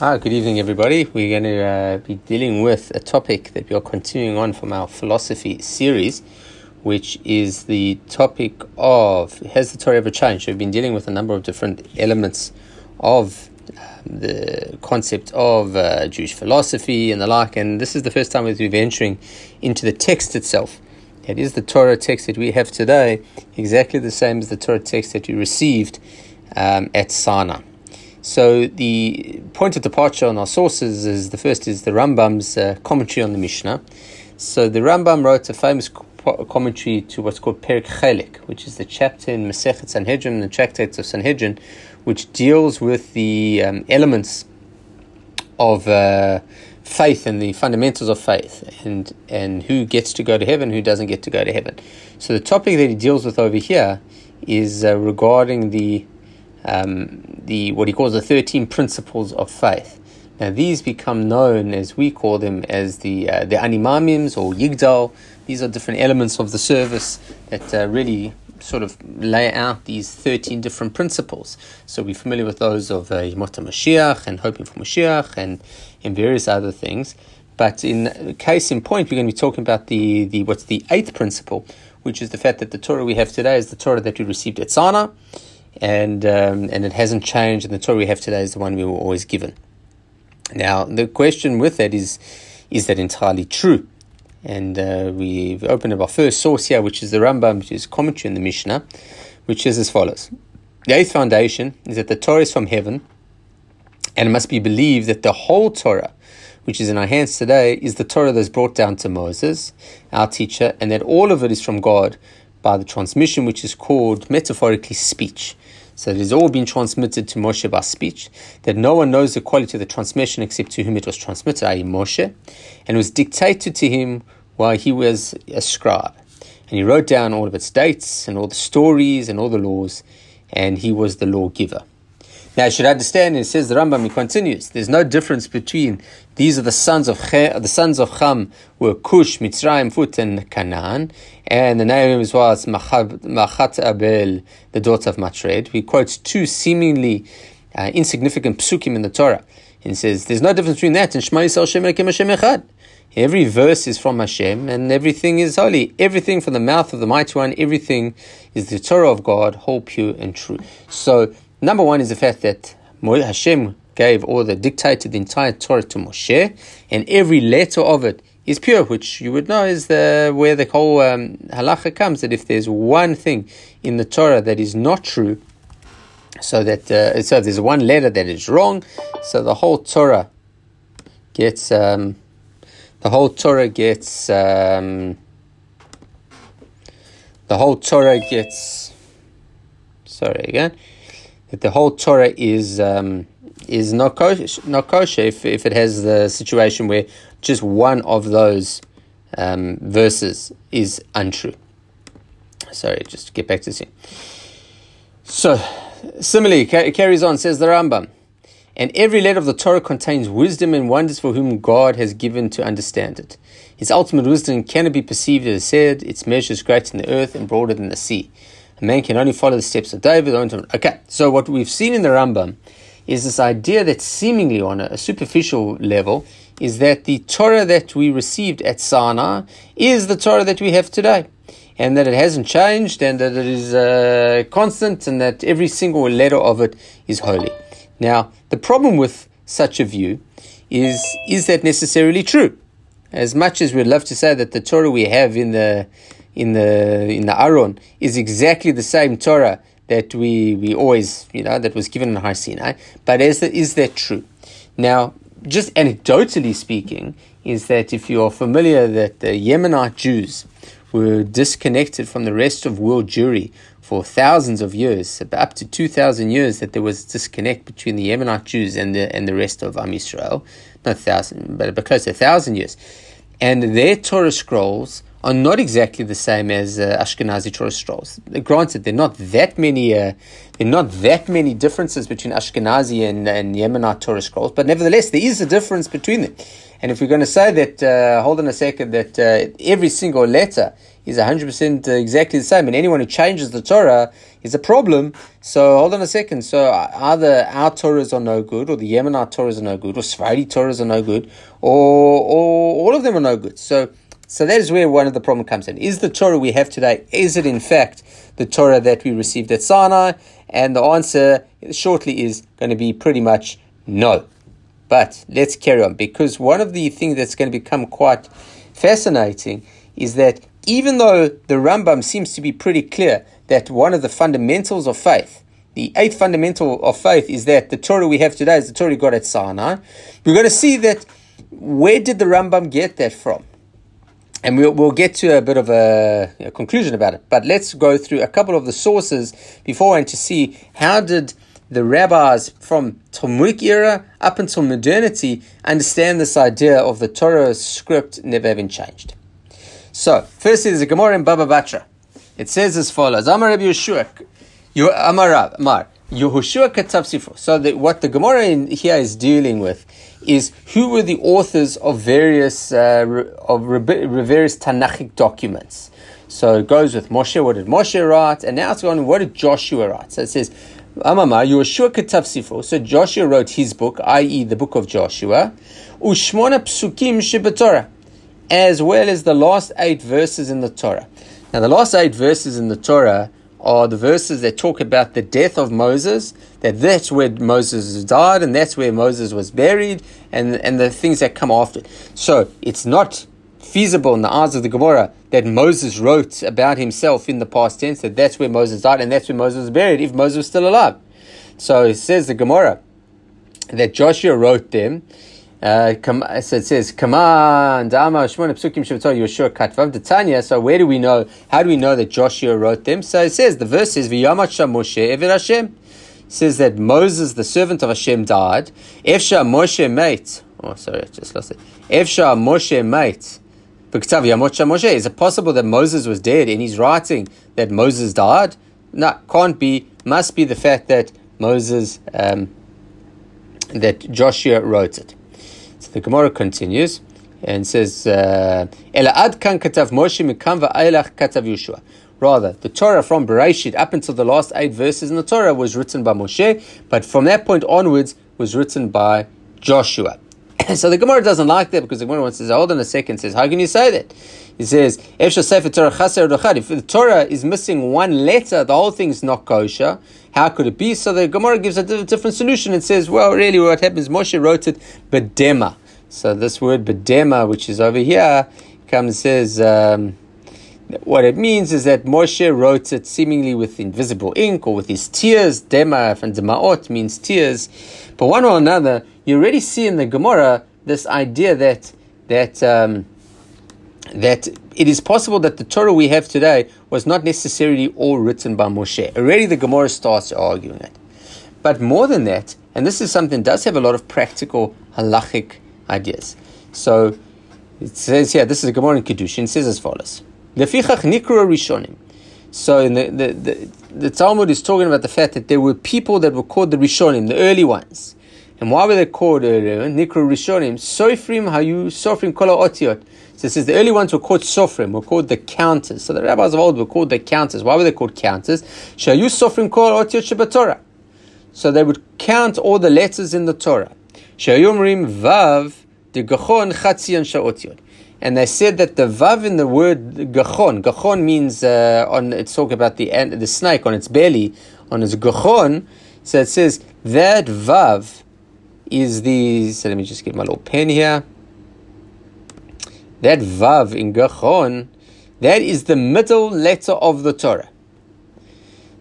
Hi, good evening, everybody. We're going to uh, be dealing with a topic that we are continuing on from our philosophy series, which is the topic of Has the Torah ever changed? We've been dealing with a number of different elements of um, the concept of uh, Jewish philosophy and the like, and this is the first time that we're venturing into the text itself. It is the Torah text that we have today, exactly the same as the Torah text that we received um, at Sinai. So the point of departure on our sources is the first is the Rambam's uh, commentary on the Mishnah. So the Rambam wrote a famous commentary to what's called Perek Chelek, which is the chapter in Masechet Sanhedrin, the tractates of Sanhedrin, which deals with the um, elements of uh, faith and the fundamentals of faith, and and who gets to go to heaven, who doesn't get to go to heaven. So the topic that he deals with over here is uh, regarding the um, the what he calls the 13 principles of faith. Now these become known as we call them as the uh, the Ani Maamins or yigdal. These are different elements of the service that uh, really sort of lay out these 13 different principles. So we're familiar with those of uh, Mashiach and hoping for Mashiach and, and various other things. But in case in point, we're going to be talking about the, the what's the eighth principle, which is the fact that the Torah we have today is the Torah that we received at Sinai and um, and it hasn't changed. And the Torah we have today is the one we were always given. Now, the question with that is, is that entirely true? And uh, we've opened up our first source here, which is the Rambam, which is commentary in the Mishnah, which is as follows: The eighth foundation is that the Torah is from heaven, and it must be believed that the whole Torah, which is in our hands today, is the Torah that's brought down to Moses, our teacher, and that all of it is from God by the transmission, which is called metaphorically speech. So it has all been transmitted to Moshe by speech, that no one knows the quality of the transmission except to whom it was transmitted, i.e., Moshe, and it was dictated to him while he was a scribe. And he wrote down all of its dates and all the stories and all the laws, and he was the lawgiver. Now, you should understand, it says the Rambam, he continues, there's no difference between these are the sons of the sons of Ham were Cush, Mitzrayim, Phut, and Canaan, and the name as well as Mehetabel, the daughter of Matred. He quotes two seemingly uh, insignificant psukim in the Torah. And says, there's no difference between that and Shema Yisrael Shem Elokim Hashem Echad. Every verse is from Hashem, and everything is holy. Everything from the mouth of the Mighty One, everything is the Torah of God, whole, pure, and true. So, Number one is the fact that Hashem gave or the dictated the entire Torah to Moshe, and every letter of it is pure, which you would know is the where the whole um, halacha comes that if there's one thing in the Torah that is not true, so that uh, so there's one letter that is wrong, so the whole Torah gets um, the whole Torah gets um, the whole Torah gets sorry again that the whole Torah is um, is not kosher, not kosher if, if it has the situation where just one of those um, verses is untrue. Sorry, just get back to this. So, similarly, it carries on, says the Rambam. And every letter of the Torah contains wisdom and wonders for whom God has given to understand it. His ultimate wisdom cannot be perceived as said, its measure is greater than the earth and broader than the sea. A man can only follow the steps of David. Okay, so what we've seen in the Rambam is this idea that seemingly on a superficial level is that the Torah that we received at Sinai is the Torah that we have today. And that it hasn't changed, and that it is uh, constant, and that every single letter of it is holy. Now, the problem with such a view is is that necessarily true? As much as we'd love to say that the Torah we have in the in the in the Aron is exactly the same Torah that we we always you know that was given in Har Sinai. But is that is that true? Now, just anecdotally speaking, is that if you are familiar that the Yemenite Jews were disconnected from the rest of world Jewry for thousands of years, up to 2,000 years, that there was disconnect between the Yemenite Jews and the, and the rest of um, Am Yisrael. Not thousand, but, but close to a thousand years. And their Torah scrolls are not exactly the same as uh, Ashkenazi Torah scrolls. Granted, there are not that many, uh, there are not that many differences between Ashkenazi and, and Yemenite Torah scrolls, but nevertheless, there is a difference between them. And if we're going to say that, uh, hold on a second, that uh, every single letter is 100% exactly the same, and anyone who changes the Torah is a problem. So hold on a second. So either our Torahs are no good, or the Yemenite Torahs are no good, or Sephardi Torahs are no good, or, or all of them are no good. So so that is where one of the problem comes in. Is the Torah we have today, is it in fact the Torah that we received at Sinai? And the answer shortly is going to be pretty much no. But let's carry on because one of the things that's going to become quite fascinating is that even though the Rambam seems to be pretty clear that one of the fundamentals of faith, the eighth fundamental of faith, is that the Torah we have today is the Torah we got at Sinai, we're going to see that where did the Rambam get that from? And we'll, we'll get to a bit of a, a, conclusion about it. But let's go through a couple of the sources before and to see how did the rabbis from Talmudic era up until modernity understand this idea of the Torah script never having changed. So, firstly, there's a Gemara in Baba Batra. It says as follows: Amar Rabbi Yeshua, Amar Amar Yehoshua Katav. So, the, what the Gemara in here is dealing with is who were the authors of various uh, of various Tanakhic documents. So it goes with Moshe. What did Moshe write? And now it's going. What did Joshua write? So it says, "Amama Yehoshua Ketav Sifro." So Joshua wrote his book, i.e., the book of Joshua. Ushmona Psukim Shebetorah, as well as the last eight verses in the Torah. Now, the last eight verses in the Torah are the verses that talk about the death of Moses, that that's where Moses died and that's where Moses was buried, and, and the things that come after. So it's not feasible in the eyes of the Gemara that Moses wrote about himself in the past tense, that that's where Moses died and that's where Moses was buried, if Moses was still alive. So it says the Gemara that Joshua wrote them uh, so it says, Command, Ama, Shmona, Psukim, Yeshua, Katvav, Tanya. So where do we know, how do we know that Joshua wrote them? So it says, the verse says, V'yamat Moshe, Eved Hashem. Says that Moses, the servant of Hashem, died. Efsha Moshe mate. Oh, sorry, I just lost it. Efsha Moshe mate. Moshe. Is it possible that Moses was dead and he's writing that Moses died? No, can't be. Must be the fact that Moses, um, that Joshua wrote it. So the Gemara continues and says, uh, ad kan katav Moshe mikam va'ailach katav Yeshua. Rather, the Torah from Bereshit up until the last eight verses in the Torah was written by Moshe, but from that point onwards was written by Joshua. so the Gemara doesn't like that because the Gemara wants to say, hold on a second, says, how can you say that? He says, if the Torah is missing one letter, the whole thing's not kosher. How could it be? So the Gemara gives a different solution and says, well, really what happens, Moshe wrote it bedema. So this word bedema, which is over here, comes says, um, what it means is that Moshe wrote it seemingly with invisible ink or with his tears. Dema and demaot means tears. But one or another, you already see in the Gemara this idea that that um, that it is possible that the Torah we have today was not necessarily all written by Moshe. Already the Gemara starts arguing it. But more than that, and this is something does have a lot of practical halachic ideas. So it says here, this is a Gemara in Kiddushin, it says as follows. Lefichach nikra rishonim. So in the, the, the, the Talmud is talking about the fact that there were people that were called the Rishonim, the early ones. And why were they called earlier? Nikra Rishonim. Sofrim hayu sofrim kola otiot. So it says the early ones were called sofrim, were called the counters. So the rabbis of old were called the counters. Why were they called counters? Shayu sofrim kola otiot shebatorah. So they would count all the letters in the Torah. Shayumrim vav de gachon chatzion shaotiot. And they said that the vav in the word gachon, gachon means uh, on it's talking about the the snake on its belly, on its gachon. So it says that vav is the, so let me just get my little pen here. That Vav in Gachon, that is the middle letter of the Torah.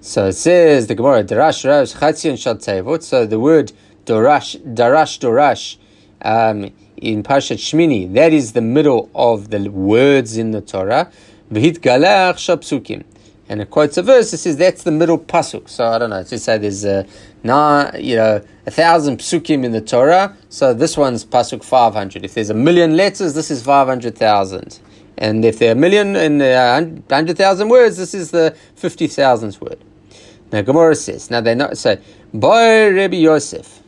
So it says the Gemara, Darash Rash Chatzion Shal So the word Darash, Darash, Darash, um, in Parshat Shmini, that is the middle of the words in the Torah. V'hit Galach Shapsukim. And it quotes a verse that says that's the middle pasuk. So I don't know. Let's say there's a now you know a thousand psukim in the Torah. So this one's pasuk five hundred. If there's a million letters, this is five hundred thousand. And if they're a million and uh, 100,000 words, this is the 50,000th word. Now, Gemara says, now they know, so, Boy Rabbi Yosef.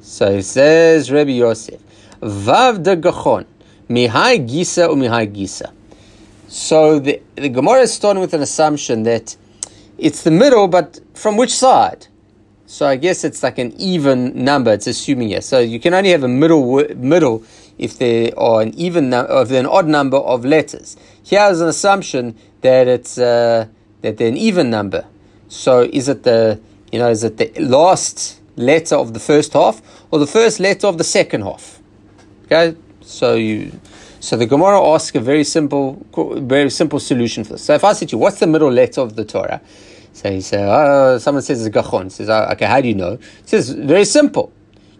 So it says Rabbi Yosef, Vav de Gachon, Mihai Gisa Mihai Gisa. So the, the Gemara is starting with an assumption that it's the middle, but from which side? So I guess it's like an even number. It's assuming yes. So you can only have a middle middle if there are an even number, if an odd number of letters. Here is an assumption that it's uh, that they're an even number. So is it the you know is it the last letter of the first half or the first letter of the second half? Okay, so you so the Gemara asks a very simple, very simple solution for this. So if I said to you, what's the middle letter of the Torah? So he says, oh, someone says it's Gachon. Says, oh, okay, how do you know? He says, very simple.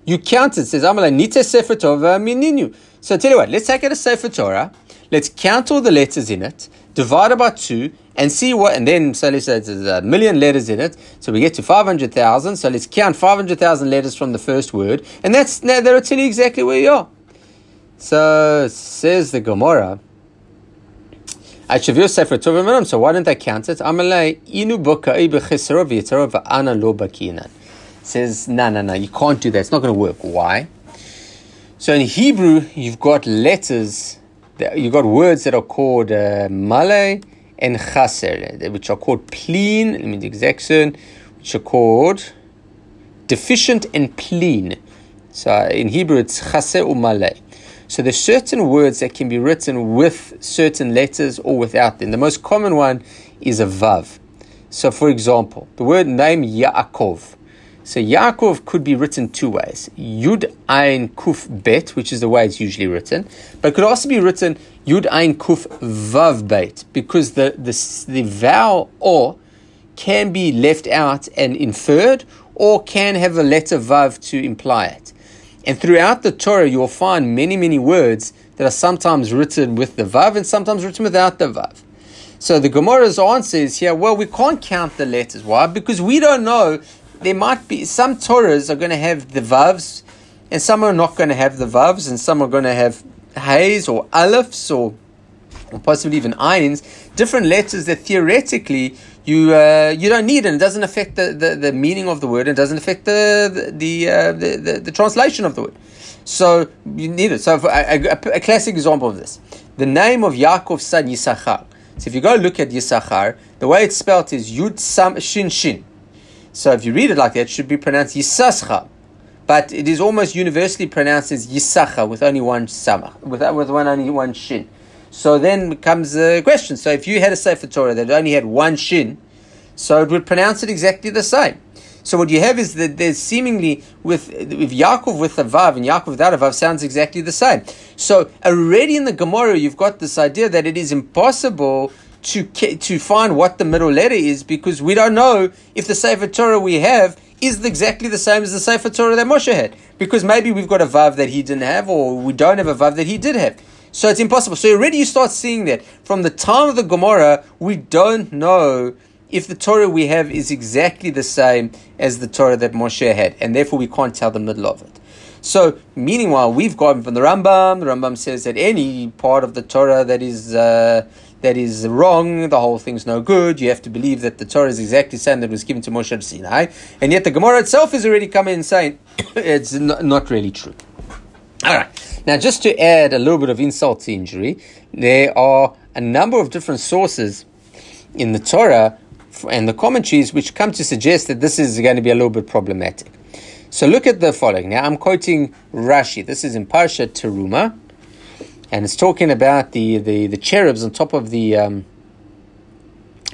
You count it. it says, Amala Nite Sefer Torah Mininu. So tell you what, let's take it a Sefer Torah. Let's count all the letters in it, divide it by two, and see what, and then, so let's say there's a million letters in it, so we get to 500,000, so let's count 500,000 letters from the first word, and that's, now that'll tell you exactly where you are. So says the Gemara. I should view Sefer Tovim so why didn't I count it? Amalei inu bokai bechesero v'yitzero v'ana lo bakinan. Says no no no you can't do that. It's not going to work. Why? So in Hebrew you've got letters. That, you've got words that are called uh, and chaser, which are called plin. Let me the exact term, which are called deficient and plin. So in Hebrew it's chaser or male. So there's certain words that can be written with certain letters or without them. The most common one is a vav. So for example, the word name Yaakov. So Yaakov could be written two ways. Yud Ein Kuf Bet, which is the way it's usually written, but could also be written Yud Ein Kuf Vav Bet, because the, the, the vowel or can be left out and inferred, or can have a letter Vav to imply it. And throughout the Torah, you'll find many, many words that are sometimes written with the Vav and sometimes written without the Vav. So the Gemara's answer is here, well, we can't count the letters. Why? Because we don't know. There might be some Torahs are going to have the Vavs, and some are not going to have the Vavs, and some are going to have Hays or Alephs or, or possibly even Ayins, different letters that theoretically you uh, you don't need and It doesn't affect the, the, the meaning of the word. And it doesn't affect the the, uh, the, the, the, translation of the word. So you need it. So a, a, a, classic example of this, the name of Yaakov's son Yisachar. So if you go look at Yisachar, the way it's spelled is Yud Sam Shin Shin. So if you read it like that, it should be pronounced Yisachar. But it is almost universally pronounced as Yisachar with only one samach, with, with one only one shin. So then comes the question. So if you had a Sefer Torah that only had one shin, so it would pronounce it exactly the same. So what you have is that there's seemingly with with Yaakov with a vav and Yaakov without a vav sounds exactly the same. So already in the Gemara you've got this idea that it is impossible to to find what the middle letter is because we don't know if the Sefer Torah we have is exactly the same as the Sefer Torah that Moshe had because maybe we've got a vav that he didn't have or we don't have a vav that he did have. So it's impossible. So already you start seeing that from the time of the Gemara, we don't know if the Torah we have is exactly the same as the Torah that Moshe had, and therefore we can't tell the middle of it. So, meanwhile, we've gotten from the Rambam. The Rambam says that any part of the Torah that is uh, that is wrong, the whole thing's no good. You have to believe that the Torah is exactly the same that was given to Moshe at Sinai, and yet the Gemara itself is already coming and saying it's not really true. All right. Now, just to add a little bit of insult to injury, there are a number of different sources in the Torah and the commentaries which come to suggest that this is going to be a little bit problematic. So look at the following. Now, I'm quoting Rashi. This is in Parsha Teruma, and it's talking about the, the, the cherubs on top of the um,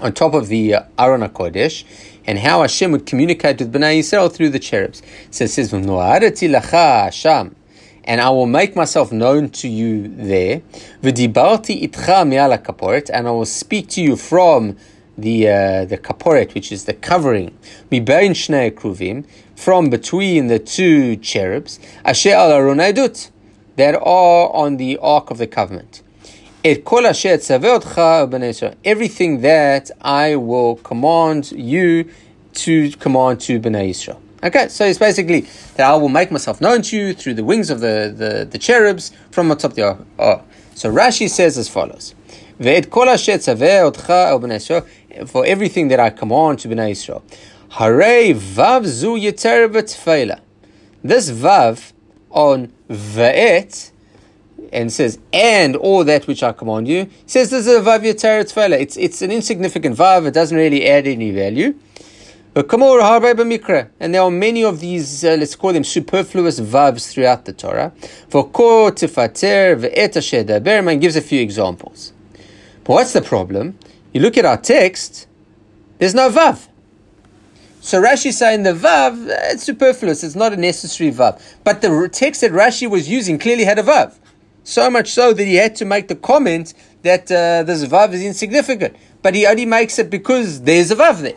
on top of the uh, Aron Kodesh, and how Hashem would communicate with Bnei Yisrael through the cherubs. So it says, Hashem and I will make myself known to you there. V'dibarti itcha mi'ala kaporet, and I will speak to you from the uh, the kaporet, which is the covering, mibein shnei kruvim, from between the two cherubs, asher al aronedut, that are on the ark of the covenant. Everything that I will command you to command to Bnei Israel. Okay, so it's basically that I will make myself known to you through the wings of the, the, the cherubs from atop the ark. Oh, So Rashi says as follows. For everything that I command to Bnei Israel. This vav on ve'et and says, and all that which I command you, says this is a vav yeter. It's, it's an insignificant vav, it doesn't really add any value. And there are many of these, uh, let's call them superfluous vavs throughout the Torah. For ko tifater ve'et Berman gives a few examples. But what's the problem? You look at our text, there's no vav. So Rashi saying the vav, uh, it's superfluous, it's not a necessary vav. But the text that Rashi was using clearly had a vav. So much so that he had to make the comment that uh, this vav is insignificant. But he only makes it because there's a vav there.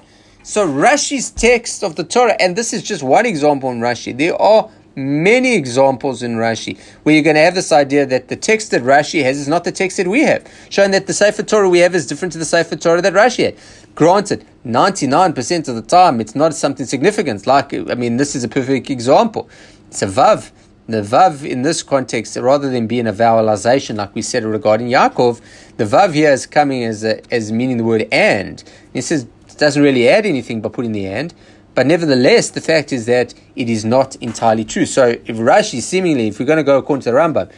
So Rashi's text of the Torah, and this is just one example in Rashi. There are many examples in Rashi where you're going to have this idea that the text that Rashi has is not the text that we have, showing that the Sefer Torah we have is different to the Sefer Torah that Rashi had. Granted, 99% of the time it's not something significant. Like, I mean, this is a perfect example. It's a Vav. The Vav in this context, rather than being a vowelization like we said regarding Yaakov, the Vav here is coming as, a, as meaning the word and. It says doesn't really add anything by putting the and. But nevertheless, the fact is that it is not entirely true. So if Rashi, seemingly, if we're going to go according to the Rambam,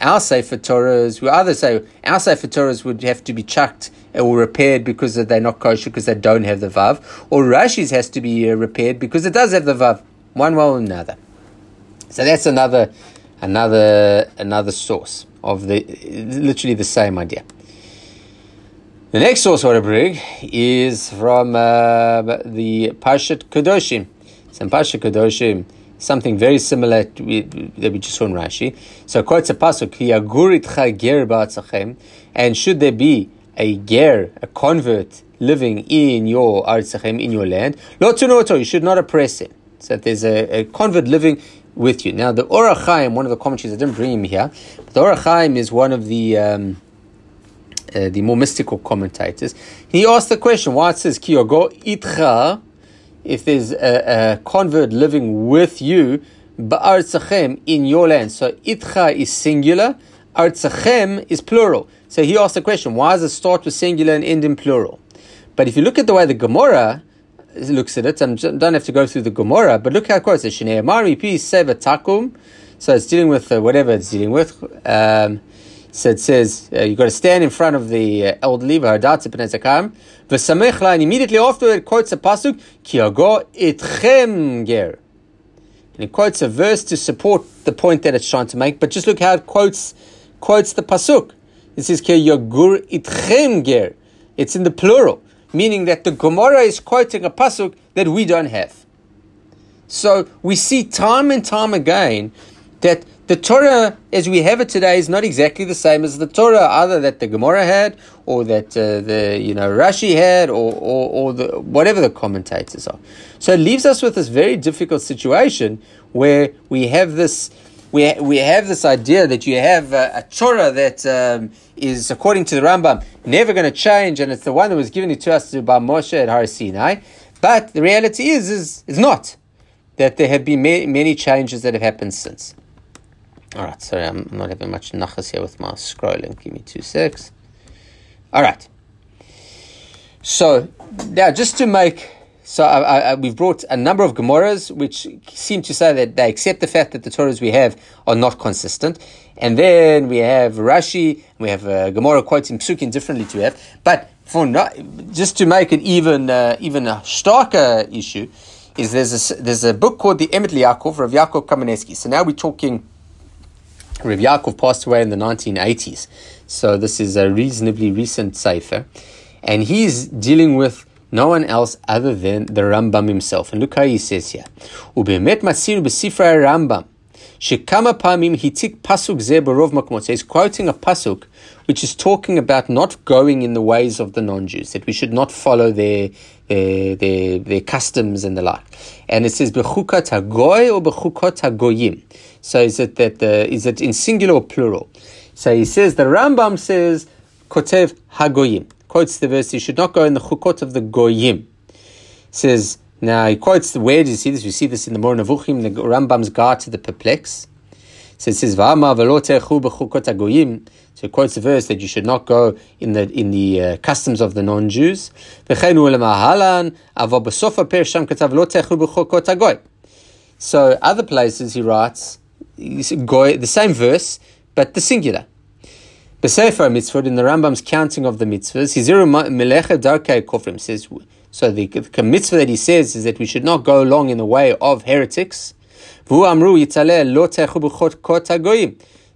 our Sefer Torahs, we either say our Sefer Torahs would have to be chucked or repaired because they're not kosher because they don't have the Vav, or Rashi's has to be uh, repaired because it does have the Vav, one way or another. So that's another, another, another source of the literally the same idea. The next source of bring is from uh, the Parshat Kedoshim. It's Parshat Kedoshim, something very similar to, that we just saw in Rashi. So, quotes a pasuk, ger and should there be a ger, a convert, living in your artzachem, in your land, lo you should not oppress him. So, there's a, a convert living with you. Now, the Or HaChaim, one of the commentaries, I didn't bring him here, but the Or HaChaim is one of the. Um, uh, the more mystical commentators, he asked the question why it says Kiyogo itcha, if there's a, a convert living with you, ba'artzachem in your land. So itcha is singular, artzachem is plural. So he asked the question why does it start with singular and end in plural? But if you look at the way the Gemara looks at it, I don't have to go through the Gemara, but look how it quotes it. takum. So it's dealing with uh, whatever it's dealing with. Um, so it says uh, you've got to stand in front of the uh, elderly, and immediately after it quotes a pasuk, itchem ger. And it quotes a verse to support the point that it's trying to make, but just look how it quotes quotes the pasuk. It says kiyagur itchem ger. It's in the plural, meaning that the Gemara is quoting a pasuk that we don't have. So we see time and time again that the Torah as we have it today is not exactly the same as the Torah either that the Gemara had or that uh, the you know Rashi had or, or, or the, whatever the commentators are. So it leaves us with this very difficult situation where we have this we, we have this idea that you have a, a Torah that um, is according to the Rambam never going to change and it's the one that was given to us by Moshe at Har Sinai. But the reality is is is not that there have been many, many changes that have happened since. All right, sorry, I'm not having much nachas here with my scrolling. Give me two secs. All right. So now, just to make so I, I, we've brought a number of Gemaras which seem to say that they accept the fact that the Torahs we have are not consistent, and then we have Rashi, we have uh, Gemara quoting Psukim differently to have. But for not, just to make it even uh, even a starker issue, is there's a there's a book called the Emet Yaakov of Yaakov Kamenetsky. So now we're talking Rav Yaakov passed away in the 1980s, so this is a reasonably recent sefer, and he's dealing with no one else other than the Rambam himself. And look how he says here, "Ubemet matzinu b'sifra Rambam." Shekama pamim hitik pasuk ze barov makmot. He's quoting a pasuk which is talking about not going in the ways of the non-Jews, that we should not follow their their their, their customs and the like. And it says bechukot hagoy or bechukot hagoyim. So is it that the, is it in singular or plural? So he says the Rambam says kotev hagoyim quotes the verse. You should not go in the chukot of the goyim. Says now he quotes the where do you see this? We see this in the Moreh Nevuchim, the Rambam's guide to the perplex. So it says, "Va'ama v'lo techu b'chukot hagoyim." So it quotes the verse that you should not go in the in the uh, customs of the non-Jews. So other places he writes the same verse, but the singular. Besefer mitzvah in the Rambam's counting of the mitzvahs, Hiziru melecha darkei kofrim says. So the, the mitzvah that he says is that we should not go along in the way of heretics.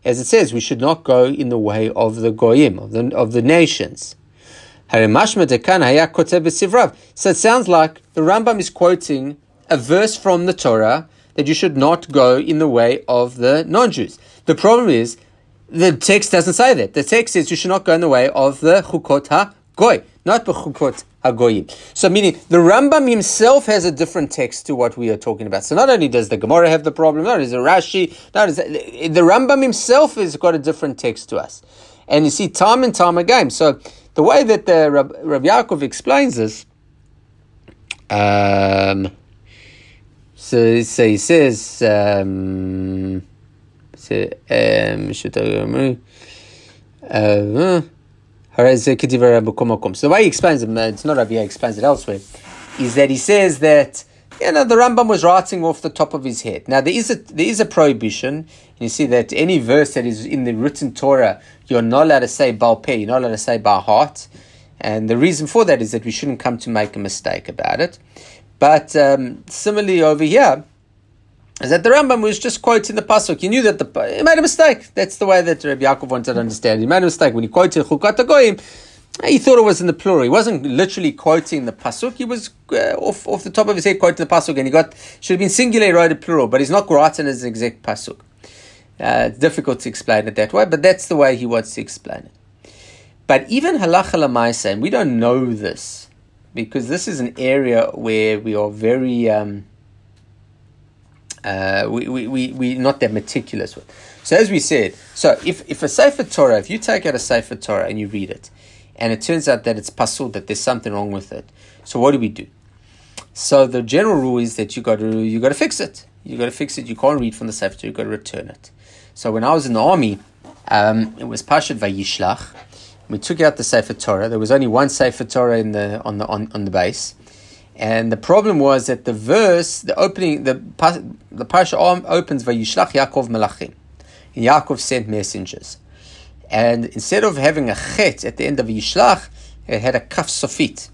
As it says, we should not go in the way of the goyim, of the, of the nations. So it sounds like the Rambam is quoting a verse from the Torah that you should not go in the way of the non-Jews. The problem is the text doesn't say that. The text says you should not go in the way of the chukot ha-goy, not the chukot So meaning the Rambam himself has a different text to what we are talking about. So not only does the Gemara have the problem, not only does the Rashi, not is the Rambam himself has got a different text to us. And you see time and time again. So the way that the Rab, Rabbi Yaakov explains this, um, so, so he says, um, so, um, uh, so the way he explains it, it's not Rabbi he explains it elsewhere, is that he says that you know the Rambam was writing off the top of his head. Now there is a there is a prohibition, and you see that any verse that is in the written Torah, you're not allowed to say Peh, you're not allowed to say by heart. And the reason for that is that we shouldn't come to make a mistake about it. But um, similarly over here, is that the Rambam was just quoting the pasuk. He knew that the he made a mistake. That's the way that Rabbi Yaakov wanted to understand. He made a mistake when he quoted Chukat Goyim. He thought it was in the plural. He wasn't literally quoting the pasuk. He was uh, off, off the top of his head quoting the pasuk, and he got should have been singular. He wrote plural, but he's not writing as an exact pasuk. Uh, it's difficult to explain it that way, but that's the way he wants to explain it. But even halacha lamaisa, and we don't know this because this is an area where we are very um, uh, we, we, we, we're not that meticulous with. So as we said, so if, if a Sefer Torah, if you take out a Sefer Torah and you read it, and it turns out that it's pasul, that there's something wrong with it, so what do we do? So the general rule is that you got to you got to fix it. You got to fix it. You can't read from the Sefer Torah. You got to return it. So when I was in the army, um, it was Pashat Vayishlach. We took out the Sefer Torah. There was only one Sefer Torah in the on the on, on the base, and the problem was that the verse, the opening, the the parsha opens Vayishlach Yaakov Melachim. And Yaakov sent messengers, and instead of having a chet at the end of Yishlach, it had a kaf sofit,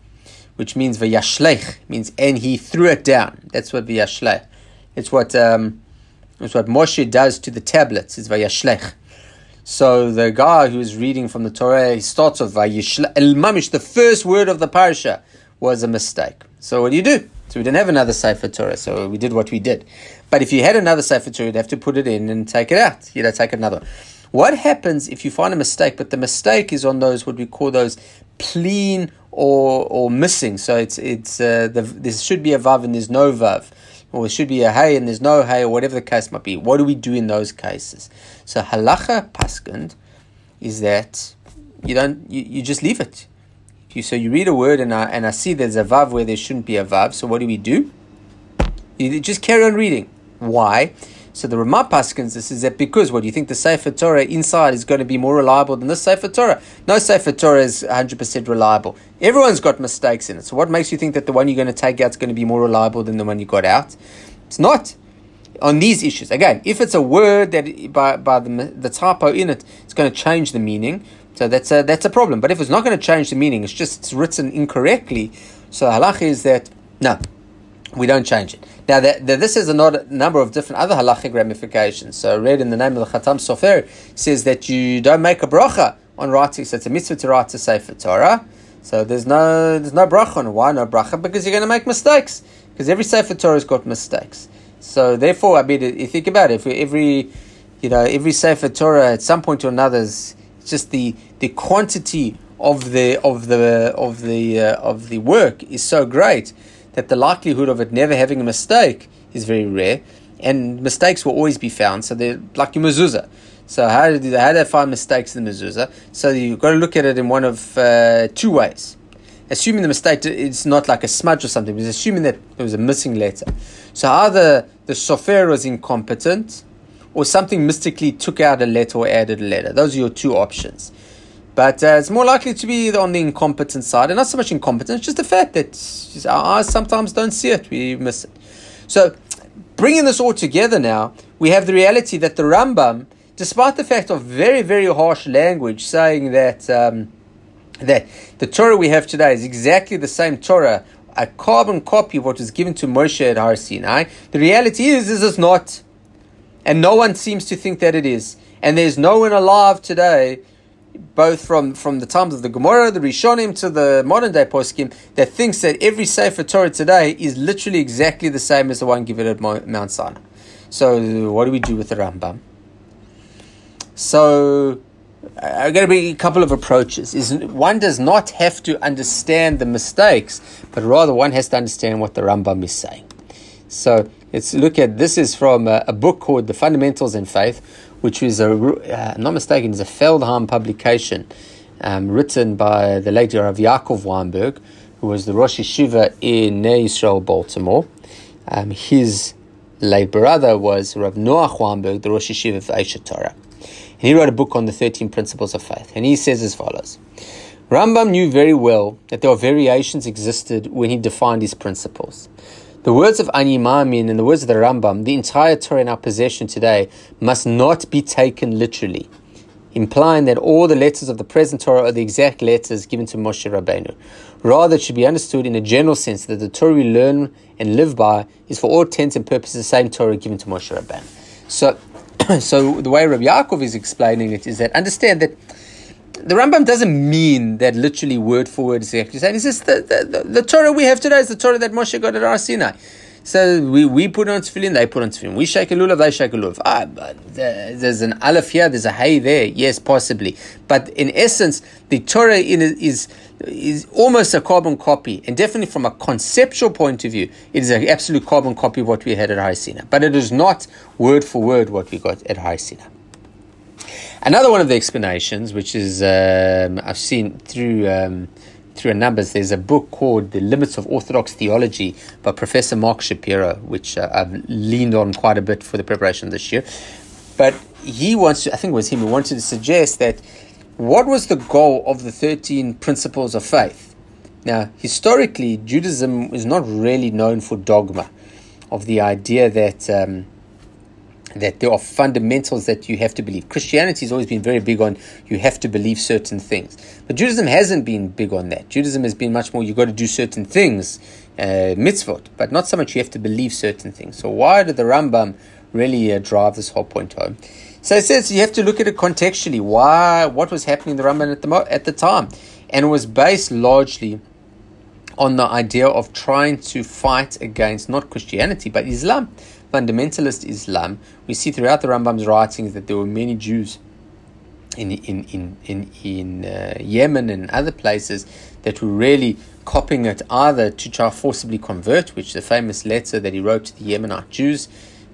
which means Vayashlech, means and he threw it down. That's what Vayashlech. It's what um, it's what Moshe does to the tablets. Is Vayashlech. So the guy who's reading from the Torah, he starts with Vayishlech. El Mamish, the first word of the parsha was a mistake. So what do you do? So we didn't have another Sefer Torah, so we did what we did. But if you had another Sefer Torah, you'd have to put it in and take it out. You'd have to take another. What happens if you find a mistake, but the mistake is on those what we call those clean or or missing? So it's it's uh, the, there should be a vav and there's no vav or it should be a hay and there's no hay, or whatever the case might be. What do we do in those cases? So halacha paskund is that you don't you, you just leave it. So you read a word and I and I see there's a vav where there shouldn't be a vav. So what do we do? You just carry on reading. Why? So the Ramah Paskins, this is that because what do you think the Sefer Torah inside is going to be more reliable than the Sefer Torah? No Sefer Torah is 100% reliable. Everyone's got mistakes in it. So what makes you think that the one you're going to take out is going to be more reliable than the one you got out? It's not. On these issues, again, if it's a word that by, by the, the typo in it, it's going to change the meaning. So that's a, that's a problem. But if it's not going to change the meaning, it's just it's written incorrectly. So halach is that no, we don't change it. Now, this is a number of different other halachic ramifications. So, read in the name of the Khatam Sofer says that you don't make a bracha on writing. So, it's a mitzvah to write a Sefer Torah. So, there's no there's no bracha on why no bracha because you're going to make mistakes because every Sefer Torah has got mistakes. So, therefore, I mean, you think about it. If every you know every Sefer Torah at some point or another is just the the quantity of the of the of the uh, of the work is so great that the likelihood of it never having a mistake is very rare, and mistakes will always be found. So they're like your mezuzah. So how do they, how do they find mistakes in the mezuzah? So you've got to look at it in one of uh, two ways. Assuming the mistake is not like a smudge or something, but assuming that there was a missing letter. So either the sofer was incompetent, or something mystically took out a letter or added a letter. Those are your two options. But uh, it's more likely to be on the incompetent side, and not so much incompetence, just the fact that our eyes sometimes don't see it, we miss it. So, bringing this all together now, we have the reality that the Rambam, despite the fact of very, very harsh language saying that um, that the Torah we have today is exactly the same Torah, a carbon copy of what was given to Moshe at Har Sinai, the reality is, this is it's not. And no one seems to think that it is. And there's no one alive today both from, from the times of the Gemara, the Rishonim, to the modern day poskim, that thinks that every Sefer Torah today is literally exactly the same as the one given at Mount Sinai. So, what do we do with the Rambam? So, I'm going to be a couple of approaches. Is one does not have to understand the mistakes, but rather one has to understand what the Rambam is saying. So let's look at this. Is from a, a book called The Fundamentals in Faith, which is a, uh, not mistaken, is a Feldheim publication um, written by the late Rav Yaakov Weinberg, who was the Rosh Yeshiva in Ner Yisrael, Baltimore. Um, his late brother was Rav Noach Weinberg, the Rosh Yeshiva of Aish HaTorah. And he wrote a book on the 13 principles of faith. And he says as follows Rambam knew very well that there are variations existed when he defined his principles. The words of Ani Maamin and the words of the Rambam, the entire Torah in our possession today, must not be taken literally, implying that all the letters of the present Torah are the exact letters given to Moshe Rabbeinu. Rather, it should be understood in a general sense that the Torah we learn and live by is for all intents and purposes the same Torah given to Moshe Rabbeinu. So, so the way Rabbi Yaakov is explaining it is that understand that the Rambam doesn't mean that literally word for word is exactly saying. It's just the, the, the, the, Torah we have today is the Torah that Moshe got at Har Sinai. So we, we put on tefillin, they put on tefillin. We shake a lulav, they shake a lulav. Ah, but there's an aleph here, there's a hay there. Yes, possibly. But in essence, the Torah in, is is almost a carbon copy, and definitely from a conceptual point of view, it is an absolute carbon copy of what we had at Har Sinai. But it is not word for word what we got at Har Sinai. Another one of the explanations, which is um, I've seen through um, through numbers, there's a book called "The Limits of Orthodox Theology" by Professor Marc Shapiro, which uh, I've leaned on quite a bit for the preparation this year. But he wants to, I think it was him who wanted to suggest that what was the goal of the thirteen principles of faith? Now, historically, Judaism is not really known for dogma, of the idea that um, that there are fundamentals that you have to believe. Christianity has always been very big on you have to believe certain things, but Judaism hasn't been big on that. Judaism has been much more you got to do certain things, uh, mitzvot, but not so much you have to believe certain things. So why did the Rambam really uh, drive this whole point home? So it says you have to look at it contextually. Why? What was happening in the Rambam at the at the time, and it was based largely on the idea of trying to fight against not Christianity but Islam fundamentalist Islam, we see throughout the Rambam's writings that there were many Jews in in in in, in uh, Yemen and other places that were really copying it either to try forcibly convert, which the famous letter that he wrote to the Yemenite Jews,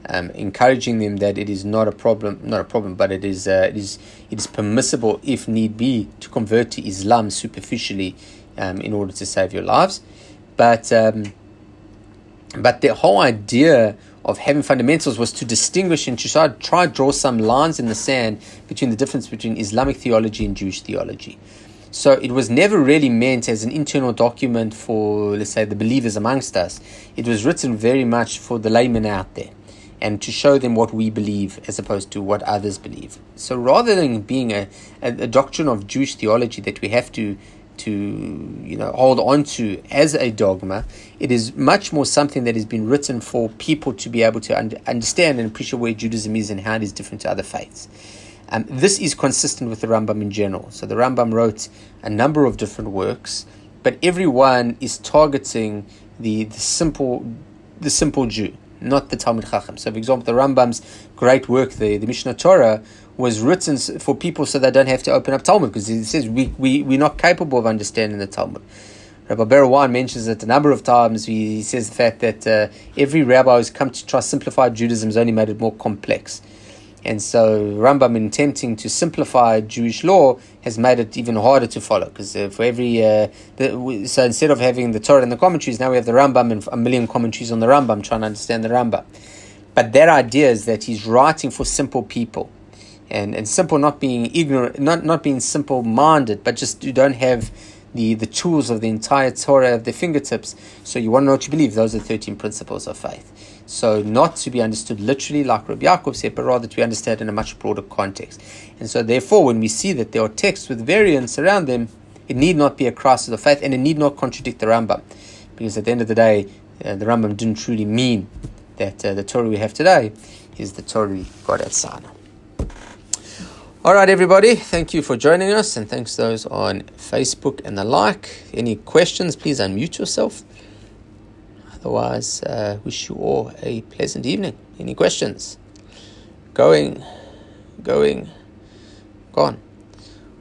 um, encouraging them that it is not a problem, not a problem, but it is uh, it is it is permissible if need be to convert to Islam superficially um, in order to save your lives, but um, but the whole idea of having fundamentals was to distinguish and to try, try draw some lines in the sand between the difference between Islamic theology and Jewish theology. So it was never really meant as an internal document for, let's say, the believers amongst us. It was written very much for the laymen out there and to show them what we believe as opposed to what others believe. So rather than being a, a, a doctrine of Jewish theology that we have to to you know hold on to as a dogma. It is much more something that has been written for people to be able to un- understand and appreciate where Judaism is and how it is different to other faiths. Um, this is consistent with the Rambam in general. So the Rambam wrote a number of different works, but every one is targeting the, the simple the simple Jew, not the Talmud Chacham. So, for example, the Rambam's great work, the, the Mishnah Torah, was written for people so they don't have to open up Talmud because he says we, we, we're not capable of understanding the Talmud. Rabbi Barawan mentions it a number of times. He, says the fact that uh, every rabbi who's come to try to simplify Judaism has only made it more complex. And so Rambam, in attempting to simplify Jewish law, has made it even harder to follow. Because uh, for every uh, the, so instead of having the Torah and the commentaries, now we have the Rambam and a million commentaries on the Rambam, trying to understand the Rambam. but that idea is that he's writing for simple people. And, and simple not being ignorant, not, not being simple minded, but just you don't have the, the tools of the entire Torah at their fingertips. So you want to know what you believe. Those are 13 principles of faith. So not to be understood literally like Rabbi Yaakov said, but rather to be understood in a much broader context. And so therefore, when we see that there are texts with variants around them, it need not be a crisis of faith and it need not contradict the Rambam. Because at the end of the day, uh, the Rambam didn't truly mean that uh, the Torah we have today is the Torah we got at Sinai. All right, everybody, thank you for joining us, and thanks to those on Facebook and the like. Any questions, please unmute yourself. Otherwise, uh, wish you all a pleasant evening. Any questions? Going, going, gone.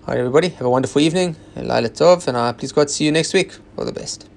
All right, everybody, have a wonderful evening. Laila Tov, and uh, please God see you next week. All the best.